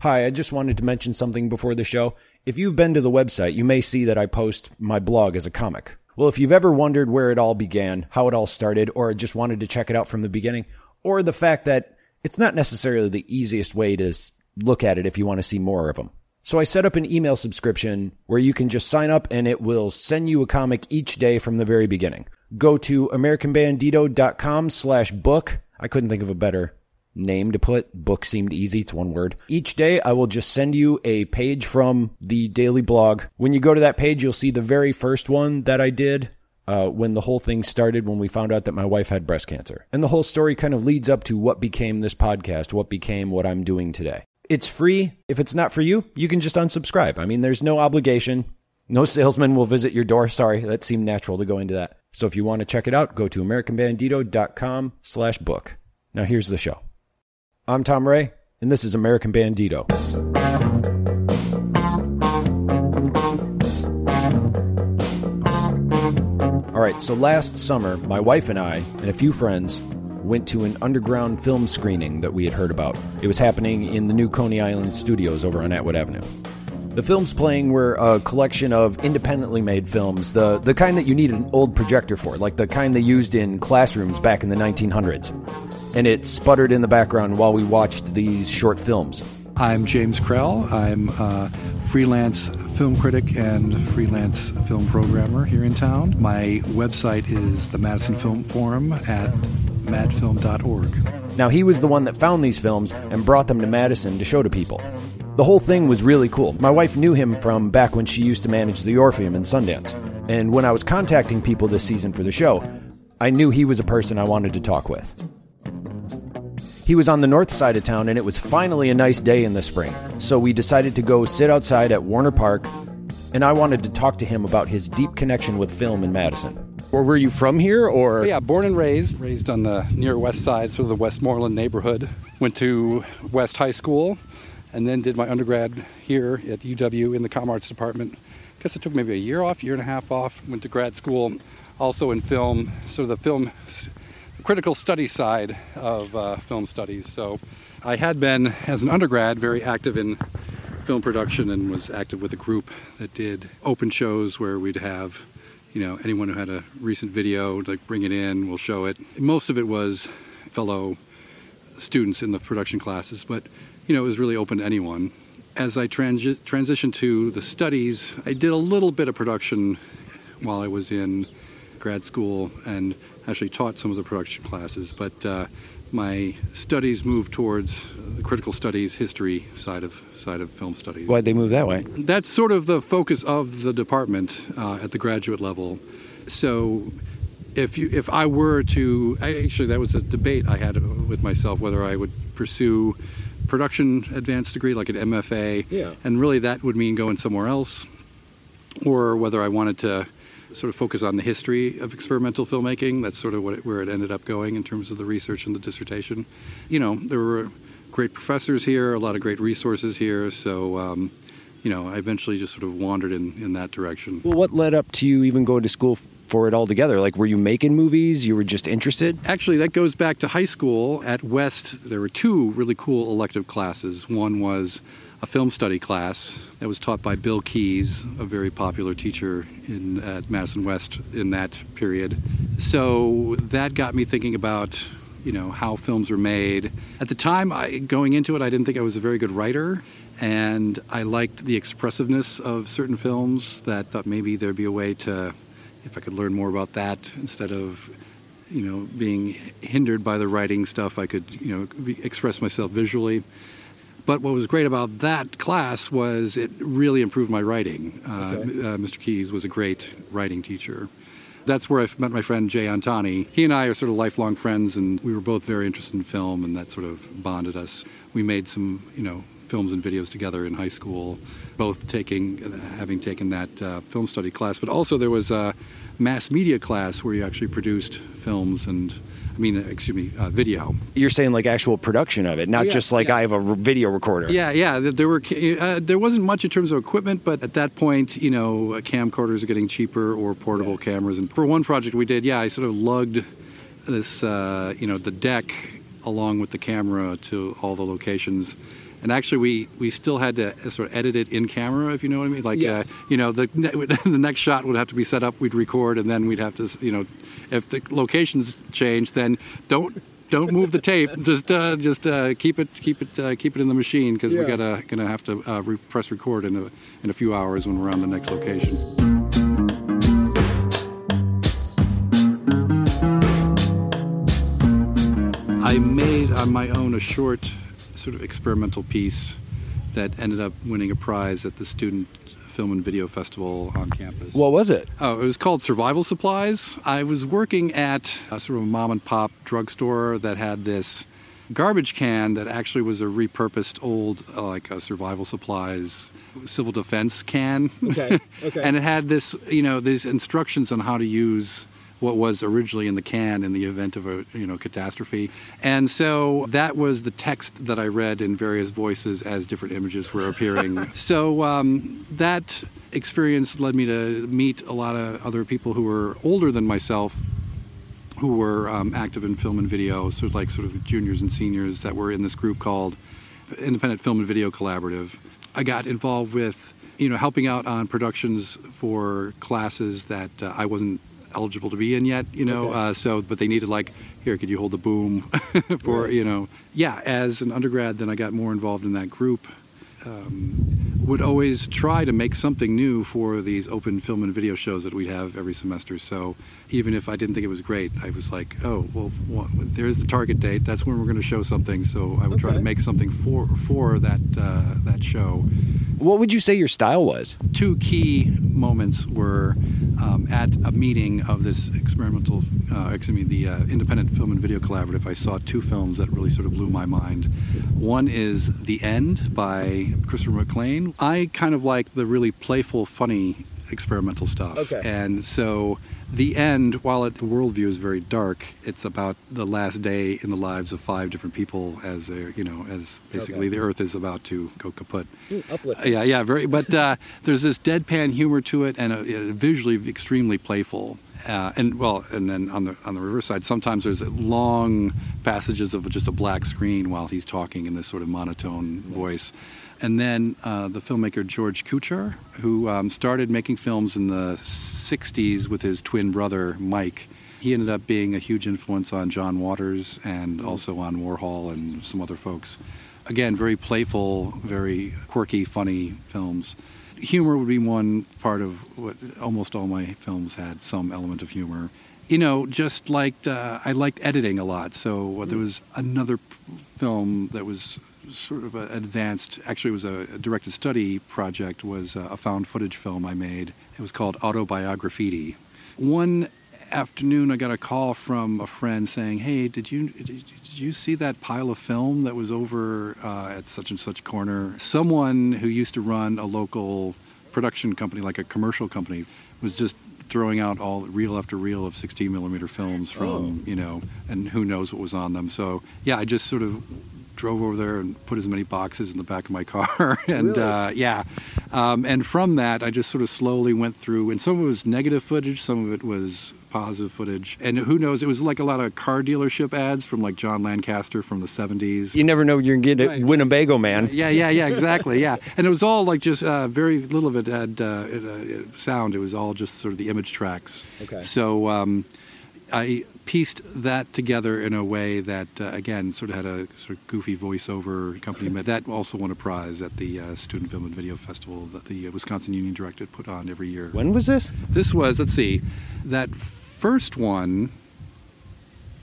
Hi, I just wanted to mention something before the show. If you've been to the website, you may see that I post my blog as a comic. Well, if you've ever wondered where it all began, how it all started, or just wanted to check it out from the beginning, or the fact that it's not necessarily the easiest way to look at it if you want to see more of them. So I set up an email subscription where you can just sign up and it will send you a comic each day from the very beginning. Go to americanbandito.com slash book. I couldn't think of a better name to put. Book seemed easy. It's one word. Each day I will just send you a page from the daily blog. When you go to that page, you'll see the very first one that I did. Uh, when the whole thing started, when we found out that my wife had breast cancer. And the whole story kind of leads up to what became this podcast, what became what I'm doing today. It's free. If it's not for you, you can just unsubscribe. I mean, there's no obligation. No salesman will visit your door. Sorry, that seemed natural to go into that. So if you want to check it out, go to americanbandito.com slash book. Now here's the show. I'm Tom Ray, and this is American Bandito. All right, so last summer, my wife and I and a few friends went to an underground film screening that we had heard about. It was happening in the new Coney Island studios over on Atwood Avenue. The films playing were a collection of independently made films, the, the kind that you need an old projector for, like the kind they used in classrooms back in the 1900s. And it sputtered in the background while we watched these short films. I'm James Krell. I'm a freelance film critic and freelance film programmer here in town. My website is the Madison Film Forum at madfilm.org. Now, he was the one that found these films and brought them to Madison to show to people. The whole thing was really cool. My wife knew him from back when she used to manage the Orpheum in Sundance. And when I was contacting people this season for the show, I knew he was a person I wanted to talk with. He was on the north side of town, and it was finally a nice day in the spring. So we decided to go sit outside at Warner Park, and I wanted to talk to him about his deep connection with film in Madison. Or were you from here, or? Yeah, born and raised. Raised on the near west side, sort of the Westmoreland neighborhood. Went to West High School, and then did my undergrad here at UW in the Com Arts department. Guess I took maybe a year off, year and a half off. Went to grad school, also in film, sort of the film critical study side of uh, film studies. So I had been, as an undergrad, very active in film production and was active with a group that did open shows where we'd have, you know, anyone who had a recent video, like bring it in, we'll show it. Most of it was fellow students in the production classes, but, you know, it was really open to anyone. As I transi- transitioned to the studies, I did a little bit of production while I was in grad school and actually taught some of the production classes, but uh, my studies moved towards the critical studies history side of side of film studies. Why'd they move that way? That's sort of the focus of the department uh, at the graduate level. So if you if I were to I, actually that was a debate I had with myself whether I would pursue production advanced degree like an MFA Yeah. and really that would mean going somewhere else or whether I wanted to sort of focus on the history of experimental filmmaking. That's sort of what it, where it ended up going in terms of the research and the dissertation. You know, there were great professors here, a lot of great resources here. So, um, you know, I eventually just sort of wandered in, in that direction. Well, what led up to you even going to school for it altogether? Like, were you making movies? You were just interested? Actually, that goes back to high school. At West, there were two really cool elective classes. One was a film study class that was taught by Bill Keys, a very popular teacher in at Madison West in that period. So that got me thinking about you know how films are made. At the time, I, going into it, I didn't think I was a very good writer, and I liked the expressiveness of certain films. That thought maybe there'd be a way to, if I could learn more about that instead of you know, being hindered by the writing stuff, I could, you know, express myself visually. But what was great about that class was it really improved my writing. Uh, uh, Mr. Keys was a great writing teacher. That's where I met my friend Jay Antani. He and I are sort of lifelong friends, and we were both very interested in film, and that sort of bonded us. We made some, you know, films and videos together in high school, both taking, having taken that uh, film study class. But also there was a mass media class where you actually produced films and, I mean, excuse me, uh, video. You're saying like actual production of it, not Yeah, just like yeah. I have a video recorder. Yeah, yeah. There were uh, there wasn't much in terms of equipment, but at that point, you know, uh, camcorders are getting cheaper or portable cameras. And for one project we did, yeah, I sort of lugged this, uh, you know, the deck along with the camera to all the locations, and actually we we still had to sort of edit it in camera, if you know what I mean. Like, Yes. uh, you know, the the next shot would have to be set up. We'd record, and then we'd have to, you know, if the locations change, then don't. Don't move the tape. Just, uh, just uh, keep it, keep it, uh, keep it in the machine because Yeah. we gotta, gonna have to uh, re- press record in a, in a few hours when we're on the next location. I made on my own a short, sort of experimental piece that ended up winning a prize at the Student Film and Video Festival on campus. What was it? Oh, it was called Survival Supplies. I was working at a sort of a mom and pop drugstore that had this garbage can that actually was a repurposed old, uh, like a survival supplies civil defense can. Okay, okay. and it had this, you know, these instructions on how to use what was originally in the can in the event of a you know catastrophe and so that was the text that i read in various voices as different images were appearing so um, that experience led me to meet a lot of other people who were older than myself who were um, active in film and video, sort of like sort of juniors and seniors that were in this group called Independent Film and Video Collaborative. I got involved with, you know, helping out on productions for classes that uh, I wasn't eligible to be in yet, you know. Okay. Uh, so, but they needed like, here, could you hold the boom for, Right. you know? Yeah, as an undergrad, then I got more involved in that group would always try to make something new for these open film and video shows that we'd have every semester. So even if I didn't think it was great, I was like, oh, well, well there's the target date. That's when we're going to show something. So I would try to make something for for that uh, that show. What would you say your style was? Two key moments were um, at a meeting of this experimental, uh, excuse me, the uh, Independent Film and Video Collaborative. I saw two films that really sort of blew my mind. One is The End by Christopher Maclaine. I kind of like the really playful, funny experimental stuff. Okay. And so The End, while it, the worldview is very dark, it's about the last day in the lives of five different people as they're, you know, as basically Okay. the earth is about to go kaput. uplifting. Yeah, yeah, very. But uh, there's this deadpan humor to it, and uh visually extremely playful. Uh, and well, and then on the on the reverse side, sometimes there's long passages of just a black screen while he's talking in this sort of monotone voice. And then uh, the filmmaker George Kuchar, who um, started making films in the '60s with his twin brother Mike. He ended up being a huge influence on John Waters and also on Warhol and some other folks again, very playful, very quirky, funny films. Humor would be one part of what almost all my films had some element of humor. You know, just like uh, I liked editing a lot. So uh, there was another p- film that was sort of a advanced. Actually, it was a, a directed study project. Was a found footage film I made. It was called Autobiography. One afternoon, I got a call from a friend saying, "Hey, did you did, you see that pile of film that was over uh, at such and such corner?" Someone who used to run a local production company, like a commercial company, was just throwing out all reel after reel of 16 millimeter films from you know, and who knows what was on them. So yeah, I just sort of drove over there and put as many boxes in the back of my car and Really? uh, yeah um, and from that i just sort of slowly went through and some of it was negative footage some of it was positive footage and who knows it was like a lot of car dealership ads from like john lancaster from the 70s You never know you're going to get Right. a Winnebago man. yeah, yeah, yeah, exactly. Yeah, and it was all like just uh, very little of it had uh, it, uh, sound. It was all just sort of the image tracks. Okay. So um, I pieced that together in a way that, uh, again, sort of had a sort of goofy voiceover accompaniment. That also won a prize at the uh, Student Film and Video Festival that the uh, Wisconsin Union Directorate put on every year. When was this? This was, let's see, that first one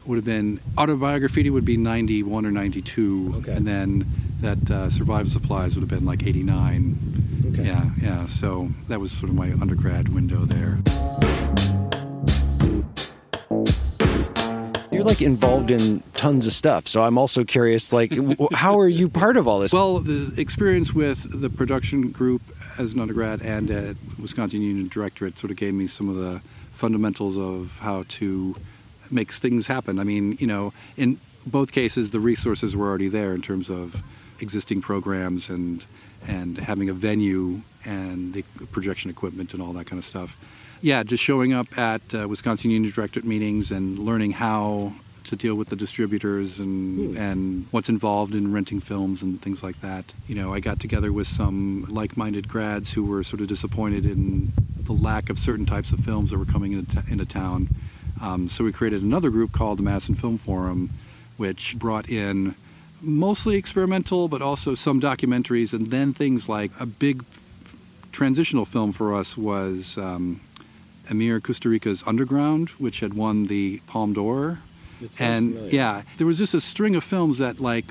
would have been autobiography would be 91 or 92 Okay. and then that uh, survival supplies would have been like 89 Okay. yeah yeah so that was sort of my undergrad window there You're like involved in tons of stuff. So I'm also curious, like, how are you part of all this? well the experience with the production group as an undergrad and at wisconsin union directorate sort of gave me some of the fundamentals of how to make things happen i mean you know in both cases the resources were already there in terms of existing programs and and having a venue and the projection equipment and all that kind of stuff yeah just showing up at uh, wisconsin union directorate meetings and learning how to deal with the distributors and and what's involved in renting films and things like that. You know, I got together with some like-minded grads who were sort of disappointed in the lack of certain types of films that were coming into, into town. Um, so we created another group called the Madison Film Forum, which brought in mostly experimental, but also some documentaries, and then things like a big transitional film for us was um, Emir Kusturica's Underground, which had won the Palme d'Or. And familiar. yeah, there was just a string of films that like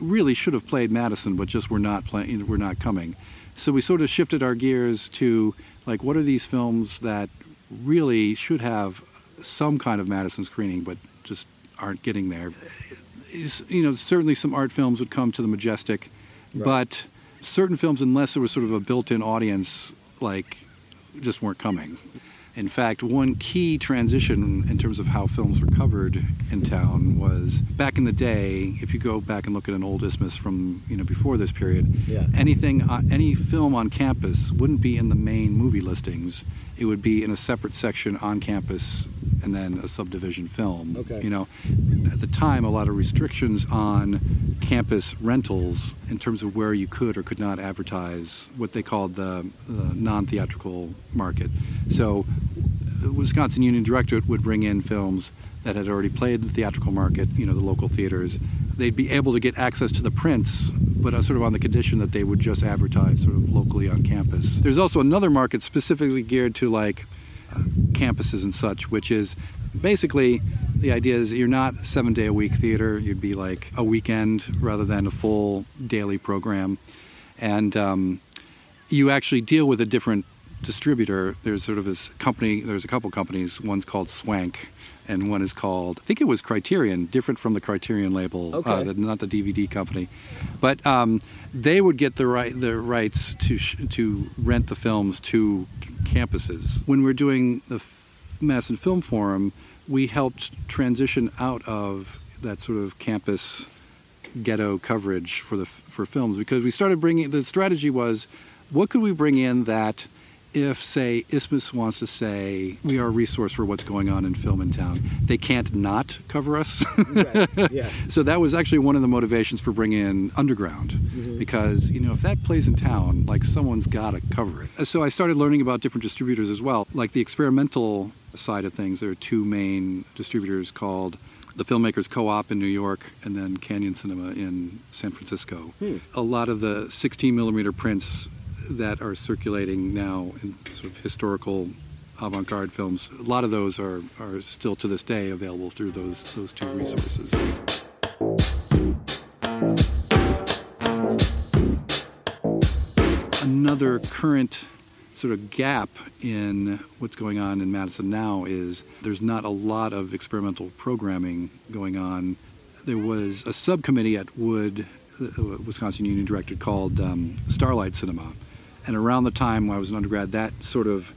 really should have played Madison, but just were not playing, were not coming. So we sort of shifted our gears to like, what are these films that really should have some kind of Madison screening, but just aren't getting there? You know, certainly some art films would come to the Majestic, but certain films, unless there was sort of a built-in audience, like just weren't coming. In fact, one key transition in terms of how films were covered in town was back in the day. If you go back and look at an old isthmus from you know before this period, Yeah. anything, uh, any film on campus wouldn't be in the main movie listings. It would be in a separate section on campus, and then a subdivision film. Okay. You know, at the time, a lot of restrictions on campus rentals in terms of where you could or could not advertise what they called the, the non-theatrical market. So, Wisconsin Union Directorate would bring in films that had already played the theatrical market, you know, the local theaters. They'd be able to get access to the prints, but uh, sort of on the condition that they would just advertise sort of locally on campus. There's also another market specifically geared to like uh, campuses and such, which is basically the idea is you're not seven day a week theater. You'd be like a weekend rather than a full daily program, and um, you actually deal with a different distributor. There's sort of this company. There's a couple companies. One's called Swank, and one is called I think it was Criterion, different from the Criterion label, uh, the, not the DVD company, but um, they would get the right the rights to sh- to rent the films to c- campuses. When we're doing the F- Madison Film Forum, we helped transition out of that sort of campus ghetto coverage for the for films because we started bringing the strategy was what could we bring in that if say Isthmus wants to say we are a resource for what's going on in film in town they can't not cover us Right. Yeah. so that was actually one of the motivations for bringing in underground Mm-hmm. because you know if that plays in town like someone's got to cover it so i started learning about different distributors as well like the experimental side of things there are two main distributors called the filmmakers co-op in new york and then canyon cinema in san francisco Hmm. a lot of the 16 millimeter prints that are circulating now in sort of historical avant-garde films a lot of those are, are still to this day available through those those two resources another current sort of gap in what's going on in Madison now is there's not a lot of experimental programming going on. There was a subcommittee at WUD, the Wisconsin Union Directorate called um, Starlight Cinema, and around the time I was an undergrad, that sort of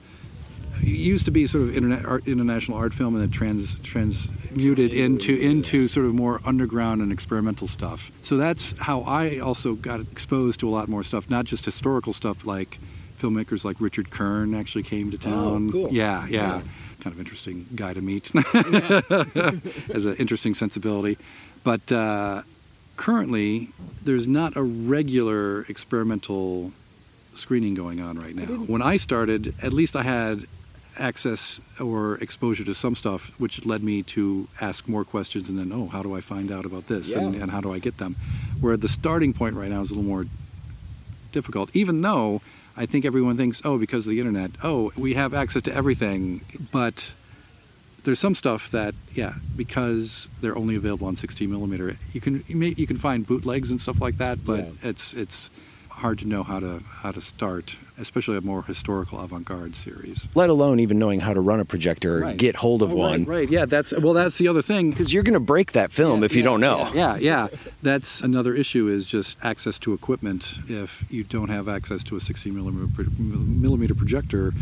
used to be sort of internet art, international art film, and then trans transmuted into into sort of more underground and experimental stuff. So that's how I also got exposed to a lot more stuff, not just historical stuff like filmmakers like Richard Kern actually came to town. cool. Yeah, yeah, Yeah. kind of interesting guy to meet, has an interesting sensibility. But uh, currently, there's not a regular experimental screening going on right now. When I started, at least I had access or exposure to some stuff, which led me to ask more questions and then, oh, how do I find out about this and, Yeah. and how do I get them? Where the starting point right now is a little more difficult, even though I think everyone thinks, oh, because of the internet, oh, we have access to everything. But there's some stuff that, yeah, because they're only available on 16 millimeter, you can you, may, you can find bootlegs and stuff like that, but Yeah. it's it's hard to know how to how to start, especially a more historical avant-garde series. Let alone even knowing how to run a projector, Right. get hold of Oh, right, one. right? Yeah, that's well, that's the other thing. Because you're going to break that film if you don't know. Yeah, yeah. That's another issue is just access to equipment. If you don't have access to a 16 millimeter, millimeter projector,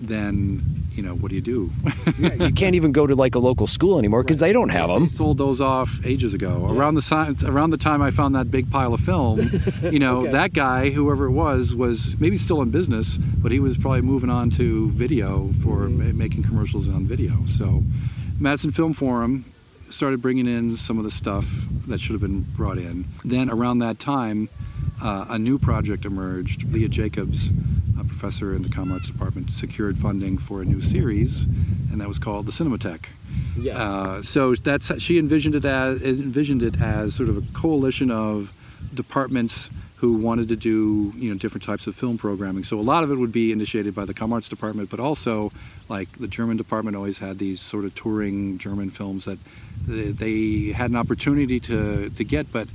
then you know what do you do? You can't even go to like a local school anymore because they don't have them. They sold those off ages ago. Around the si- around the time I found that big pile of film, you know, Okay. that guy, whoever it was, was maybe still in business, but he was probably moving on to video for ma- making commercials on video. So, Madison Film Forum started bringing in some of the stuff that should have been brought in. Then around that time, uh, a new project emerged. Lea Jacobs, professor in the Com Arts department, secured funding for a new series, and that was called the Cinematheque. Yes. Uh, so that's she envisioned it as envisioned it as sort of a coalition of departments who wanted to do you know different types of film programming. So a lot of it would be initiated by the Com Arts department, but also like the German department always had these sort of touring German films that they, they had an opportunity to to get, but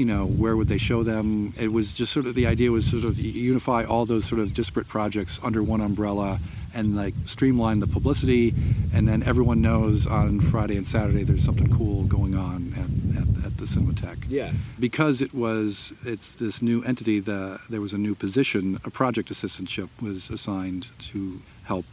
you know where would they show them? It was just sort of the idea was sort of unify all those sort of disparate projects under one umbrella and like streamline the publicity and then everyone knows on Friday and Saturday there's something cool going on at, at, at the Cinematheque yeah. because it was it's this new entity the there was a new position a project assistantship was assigned to help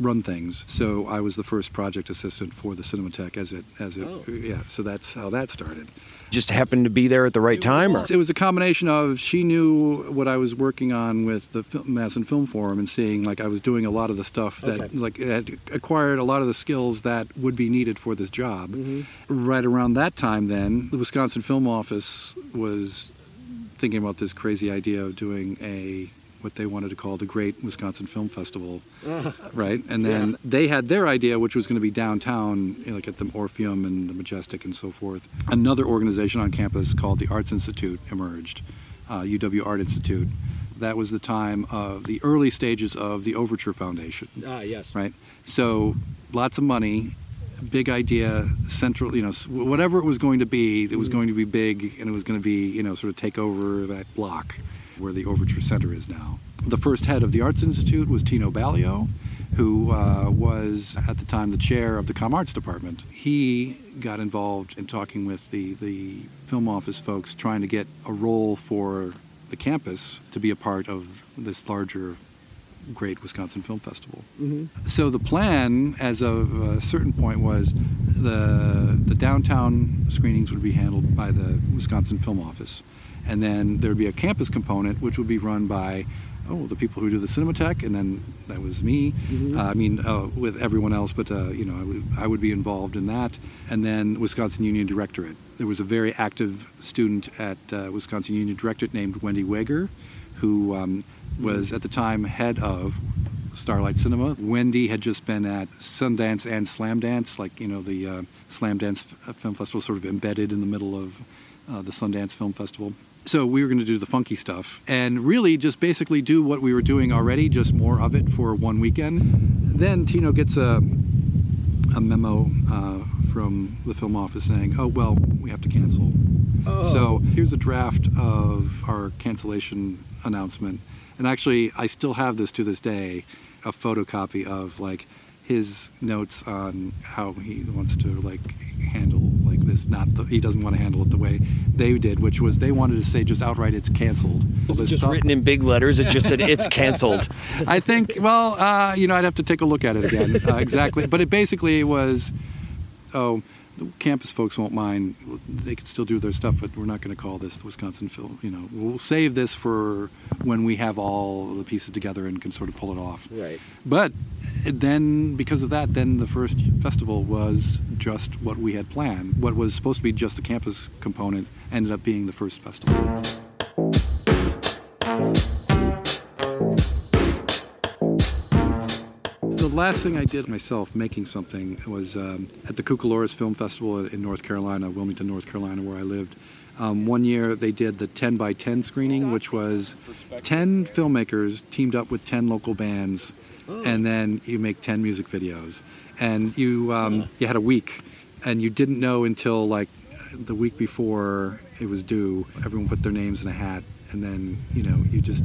run things so I was the first project assistant for the Cinematheque as it as it Oh. yeah so that's how that started Just happened to be there at the right time, or it was a combination of she knew what I was working on with the Fil- Madison Film Forum and seeing like I was doing a lot of the stuff that Okay. like had acquired a lot of the skills that would be needed for this job. Mm-hmm. Right around that time, then the Wisconsin Film Office was thinking about this crazy idea of doing a what they wanted to call the Great Wisconsin Film Festival, right? And then Yeah. they had their idea, which was going to be downtown, you know, like at the Orpheum and the Majestic and so forth. Another organization on campus called the Arts Institute emerged, uh, UW Art Institute. That was the time of the early stages of the Overture Foundation ah, yes. right? So lots of money, big idea, central, you know, whatever it was going to be, it was going to be big and it was going to be, you know, sort of take over that block where the Overture Center is now. The first head of the Arts Institute was Tino Balio, who uh, was at the time the chair of the Com Arts Department. He got involved in talking with the, the film office folks, trying to get a role for the campus to be a part of this larger Great Wisconsin Film Festival. So the plan, as of a certain point, was the the downtown screenings would be handled by the Wisconsin Film Office, and then there would be a campus component which would be run by. Oh, the people who do the Cinematheque, and then that was me. Uh, I mean, uh, with everyone else, but uh, you know, I would, I would be involved in that. And then Wisconsin Union Directorate. There was a very active student at uh, Wisconsin Union Directorate named Wendy Wager, who um, was at the time head of Starlight Cinema. Wendy had just been at Sundance and Slam Dance, like you know the uh, Slam Dance Film Festival, sort of embedded in the middle of uh, the Sundance Film Festival. So we were going to do the funky stuff and really just basically do what we were doing already, just more of it for one weekend. Then Tino gets a a memo uh, from the film office saying, "Oh well, we have to cancel." So here's a draft of our cancellation announcement. And actually, I still have this to this day, a photocopy of like his notes on how he wants to like handle Not the, he doesn't want to handle it the way they did, which was they wanted to say just outright it's canceled. It's just stuff- written in big letters. It just said it's canceled. I think, well, uh, you know, I'd have to take a look at it again. Uh, exactly. But it basically was, oh, the campus folks won't mind. They can still do their stuff, but we're not going to call this Wisconsin Film. You know, we'll save this for when we have all the pieces together and can sort of pull it off. Right. But eh, then, because of that, then the first festival was just what we had planned. What was supposed to be just the campus component ended up being the first festival. Last thing I did myself making something was um, at the Cucalorus Film Festival in North Carolina, Wilmington, North Carolina, where I lived. Um, one year they did the 10 by 10 screening, which was 10 filmmakers teamed up with 10 local bands, and then you make 10 music videos. And you, um, you had a week, and you didn't know until like the week before it was due. Everyone put their names in a hat, and then, you know, you just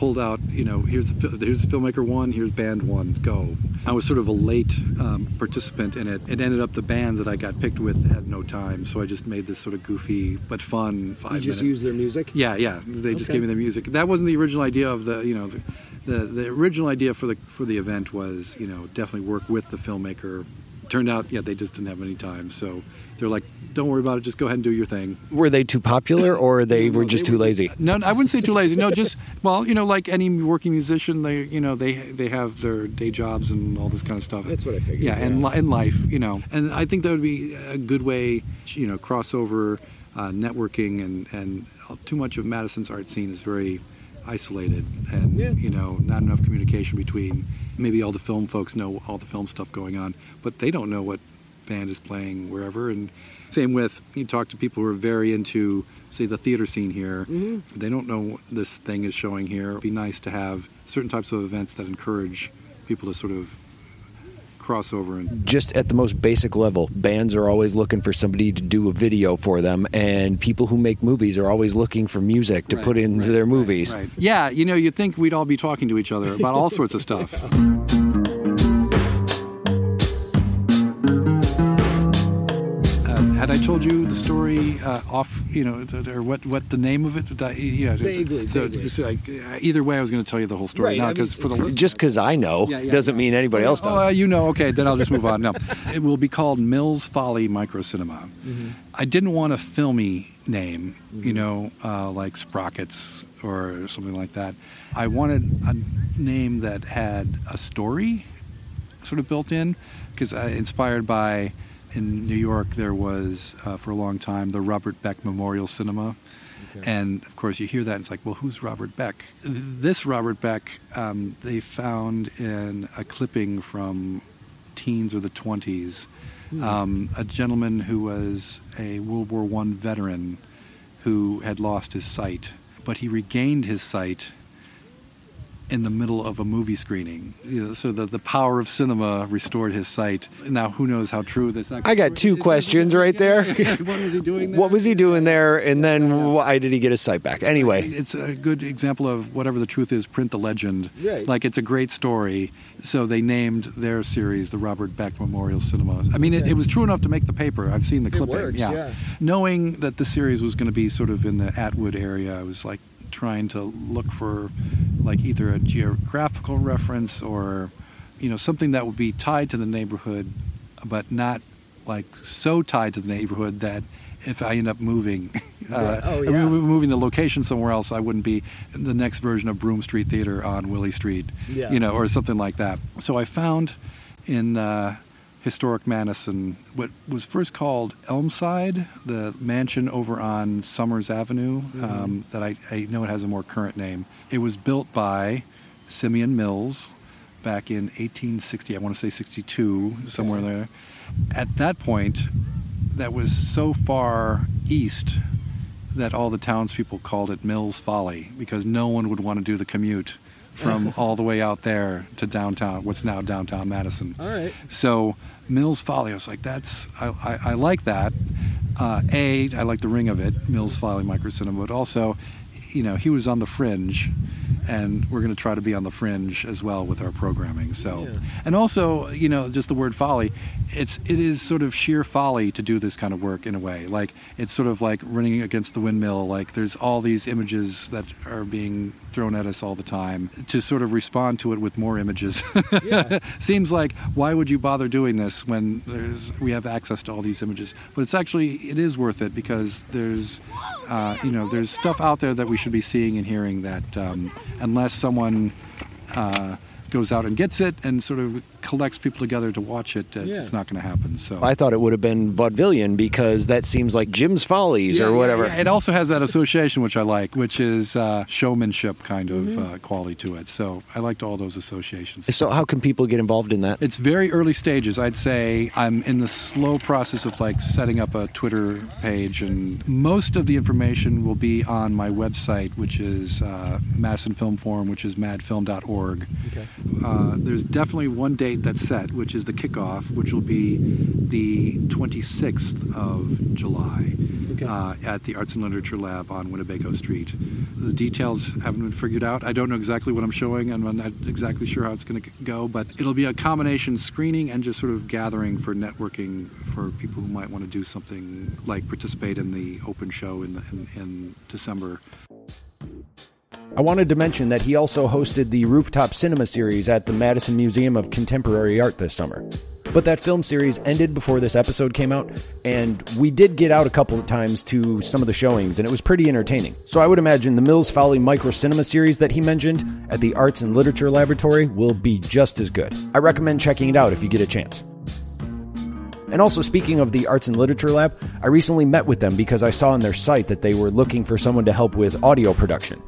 pulled out, you know, here's the, here's filmmaker one, here's band one, go. I was sort of a late um, participant in it. It ended up the band that I got picked with had no time, so I just made this sort of goofy but fun five You just minute. use their music. yeah, yeah. They just Okay. gave me the music. That wasn't the original idea of the, you know, the, the, the original idea for the for the event was, you know, definitely work with the filmmaker turned out, yeah, they just didn't have any time. So they're like, don't worry about it. Just go ahead and do your thing. Were they too popular, or they No, were just they too were- lazy? No, I wouldn't say too lazy. No, just well, you know, like any working musician, they, you know, they they have their day jobs and all this kind of stuff. That's what I figured, Yeah, and yeah. li- in life, you know, and I think that would be a good way, you know, crossover, uh, networking, and and too much of Madison's art scene is very isolated, and Yeah. you know, not enough communication between. Maybe all the film folks know all the film stuff going on, but they don't know what band is playing wherever. And same with you talk to people who are very into, say, the theater scene here. Mm-hmm. They don't know what this thing is showing here. It'd be nice to have certain types of events that encourage people to sort of cross over and Just at the most basic level, bands are always looking for somebody to do a video for them, and people who make movies are always looking for music to Right, put into right, their movies. Right. Yeah, you know, you'd think we'd all be talking to each other about all sorts of stuff. had I told you the story uh, off, you know, or what, what the name of it? I- yeah, Vaguely, So, vaguely. so, like, uh, either way, I was going to tell you the whole story now because for the listeners, Just because I know Yeah, yeah, doesn't mean anybody else Oh, does. uh, you know, okay, then I'll just move on. No, it will be called Mills Folly Micro Cinema. I didn't want a filmy name, you know, uh, like Sprockets or something like that. I wanted a name that had a story sort of built in, because uh, inspired by in New York there was uh, for a long time the Robert Beck Memorial Cinema. And of course, you hear that, and it's like, well, who's Robert Beck? This Robert Beck, um, they found in a clipping from teens or the 20s. Um, a gentleman who was a World War One veteran who had lost his sight, but he regained his sight in the middle of a movie screening. You know, so the, the power of cinema restored his sight. Now, who knows how true this I got two questions right there. what was he doing there? What was he doing there, and then why did he get his sight back? Anyway, It's a good example of whatever the truth is, print the legend. Right. Like it's a great story. So they named their series the Robert Beck Memorial Cinema. I mean, it, it was true enough to make the paper. I've seen the clipping. works, yeah. Knowing that the series was going to be sort of in the Atwood area, I was like trying to look for like either a geographical reference or you know something that would be tied to the neighborhood, but not like so tied to the neighborhood that if I end up moving, uh, Oh, yeah. moving the location somewhere else, I wouldn't be the next version of Broom Street Theater on Willy Street, Yeah. you know, or something like that. So I found in uh, historic Madison what was first called Elmside, the mansion over on Summers Avenue. Um, that I, I know it has a more current name. It was built by Simeon Mills back in 1860. I want to say 62, somewhere there. At that point, that was so far east that all the townspeople called it Mills Folly because no one would want to do the commute from all the way out there to downtown, what's now downtown Madison. All right. So Mills Folly, I was like, that's I, I, I like that. Uh, a, I like the ring of it, Mills Folly Micro Cinema, but also, you know, he was on the fringe, and we're going to try to be on the fringe as well with our programming. So, Yeah. and also, you know, just the word folly, it's it is sort of sheer folly to do this kind of work in a way. Like it's sort of like running against the windmill. Like there's all these images that are being thrown at us all the time. To sort of respond to it with more images seems like why would you bother doing this when there's we have access to all these images? But it's actually it is worth it because there's uh, you know there's stuff out there that we should be seeing and hearing that um, unless someone uh, goes out and gets it and sort of collects people together to watch it, uh, Yeah. it's not going to happen. So I thought it would have been vaudevillian because that seems like Jim's Follies Yeah, or whatever. yeah. It also has that association, which I like, which is uh, showmanship kind of Mm-hmm. uh, quality to it. So I liked all those associations. So how can people get involved in that? It's very early stages. I'd say I'm in the slow process of like setting up a Twitter page, and most of the information will be on my website, which is uh, Madison Film Forum, which is madfilm.org. Okay. Uh, there's definitely one date that's set, which is the kickoff, which will be the 26th of July Okay. uh, at the Arts and Literature Lab on Winnebago Street. The details haven't been figured out. I don't know exactly what I'm showing, and I'm not exactly sure how it's going to go, but it'll be a combination screening and just sort of gathering for networking for people who might want to do something like participate in the open show in, in, in December. I wanted to mention that he also hosted the Rooftop Cinema series at the Madison Museum of Contemporary Art this summer. But that film series ended before this episode came out, and we did get out a couple of times to some of the showings, and it was pretty entertaining. So I would imagine the Mills Folly Micro Cinema series that he mentioned at the Arts and Literature Laboratory will be just as good. I recommend checking it out if you get a chance. And also, speaking of the Arts and Literature Lab, I recently met with them because I saw on their site that they were looking for someone to help with audio production.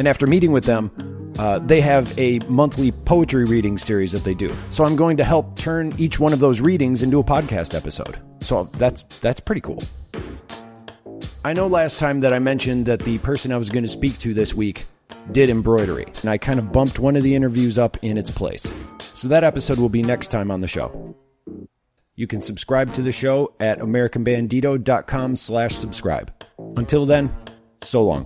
And after meeting with them, uh, they have a monthly poetry reading series that they do. So I'm going to help turn each one of those readings into a podcast episode. So that's that's pretty cool. I know last time that I mentioned that the person I was going to speak to this week did embroidery, and I kind of bumped one of the interviews up in its place. So that episode will be next time on the show. You can subscribe to the show at americanbandito.com slash subscribe. Until then, so long.